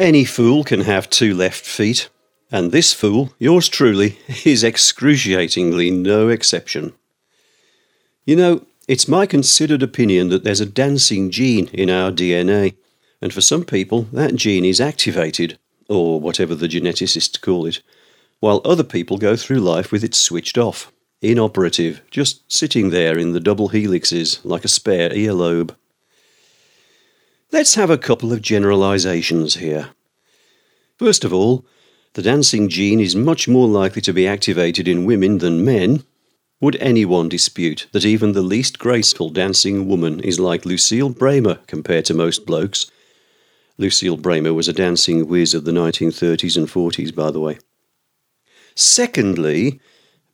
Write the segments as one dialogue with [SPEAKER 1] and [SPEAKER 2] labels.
[SPEAKER 1] Any fool can have two left feet, and this fool, yours truly, is excruciatingly no exception. You know, it's my considered opinion that there's a dancing gene in our DNA, and for some people, that gene is activated, or whatever the geneticists call it, while other people go through life with it switched off, inoperative, just sitting there in the double helixes like a spare earlobe. Let's have a couple of generalizations here. First of all, the dancing gene is much more likely to be activated in women than men. Would anyone dispute that even the least graceful dancing woman is like Lucille Bremer compared to most blokes? Lucille Bremer was a dancing whiz of the 1930s and 40s, by the way. Secondly,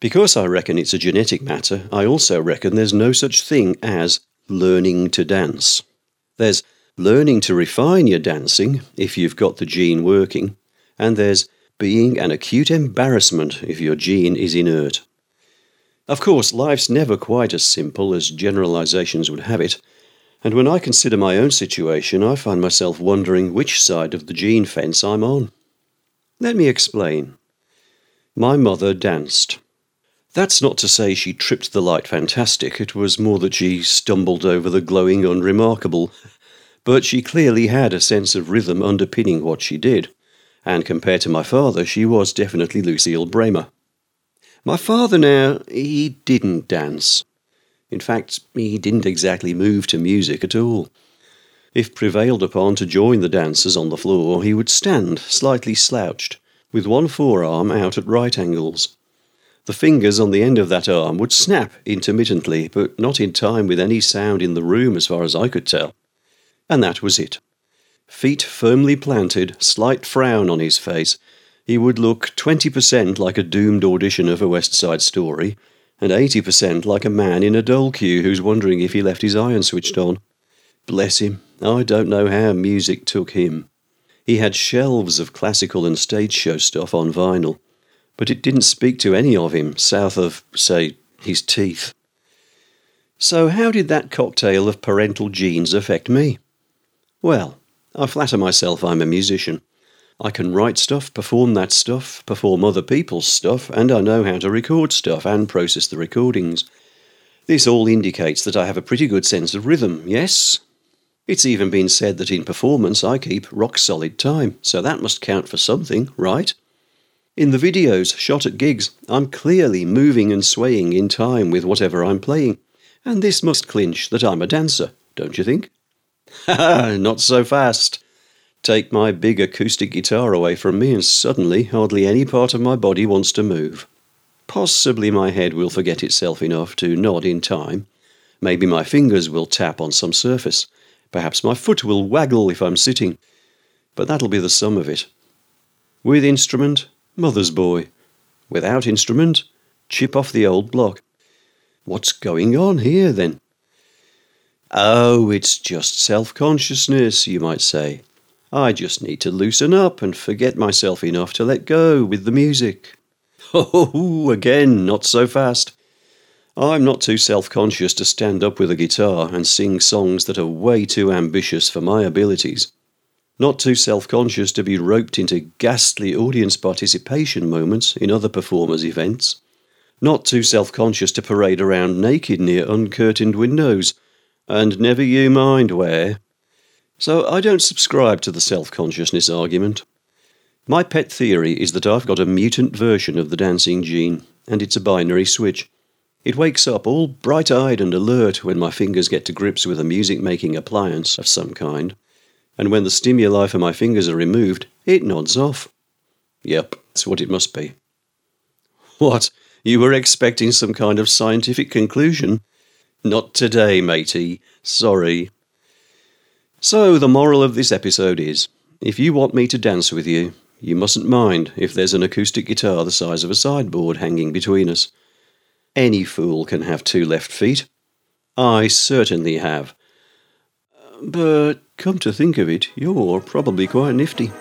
[SPEAKER 1] because I reckon it's a genetic matter, I also reckon there's no such thing as learning to dance. There's learning to refine your dancing if you've got the gene working, and there's being an acute embarrassment if your gene is inert. Of course, life's never quite as simple as generalizations would have it, and when I consider my own situation, I find myself wondering which side of the gene fence I'm on. Let me explain. My mother danced. That's not to say she tripped the light fantastic, it was more that she stumbled over the glowing unremarkable but she clearly had a sense of rhythm underpinning what she did, and compared to my father, she was definitely Lucille Bremer. My father now, he didn't dance. In fact, he didn't exactly move to music at all. If prevailed upon to join the dancers on the floor, he would stand, slightly slouched, with one forearm out at right angles. The fingers on the end of that arm would snap intermittently, but not in time with any sound in the room as far as I could tell. And that was it. Feet firmly planted, slight frown on his face, he would look 20% like a doomed audition of a West Side story, and 80% like a man in a dole queue who's wondering if he left his iron switched on. Bless him, I don't know how music took him. He had shelves of classical and stage show stuff on vinyl, but it didn't speak to any of him south of, say, his teeth. So, how did that cocktail of parental genes affect me? Well, I flatter myself I'm a musician. I can write stuff, perform that stuff, perform other people's stuff, and I know how to record stuff and process the recordings. This all indicates that I have a pretty good sense of rhythm, yes? It's even been said that in performance I keep rock solid time, so that must count for something, right? In the videos shot at gigs, I'm clearly moving and swaying in time with whatever I'm playing, and this must clinch that I'm a dancer, don't you think? Not so fast. Take my big acoustic guitar away from me, and suddenly hardly any part of my body wants to move. Possibly my head will forget itself enough to nod in time. Maybe my fingers will tap on some surface. Perhaps my foot will waggle if I'm sitting. But that'll be the sum of it. With instrument, mother's boy. Without instrument, chip off the old block. What's going on here, then? Oh, it's just self consciousness, you might say. I just need to loosen up and forget myself enough to let go with the music. Oh, again, not so fast. I'm not too self conscious to stand up with a guitar and sing songs that are way too ambitious for my abilities. Not too self conscious to be roped into ghastly audience participation moments in other performers' events. Not too self conscious to parade around naked near uncurtained windows and never you mind where. So I don't subscribe to the self consciousness argument. My pet theory is that I've got a mutant version of the dancing gene, and it's a binary switch. It wakes up all bright eyed and alert when my fingers get to grips with a music making appliance of some kind, and when the stimuli for my fingers are removed, it nods off. Yep, that's what it must be. What? You were expecting some kind of scientific conclusion? Not today, matey. Sorry. So, the moral of this episode is if you want me to dance with you, you mustn't mind if there's an acoustic guitar the size of a sideboard hanging between us. Any fool can have two left feet. I certainly have. But come to think of it, you're probably quite nifty.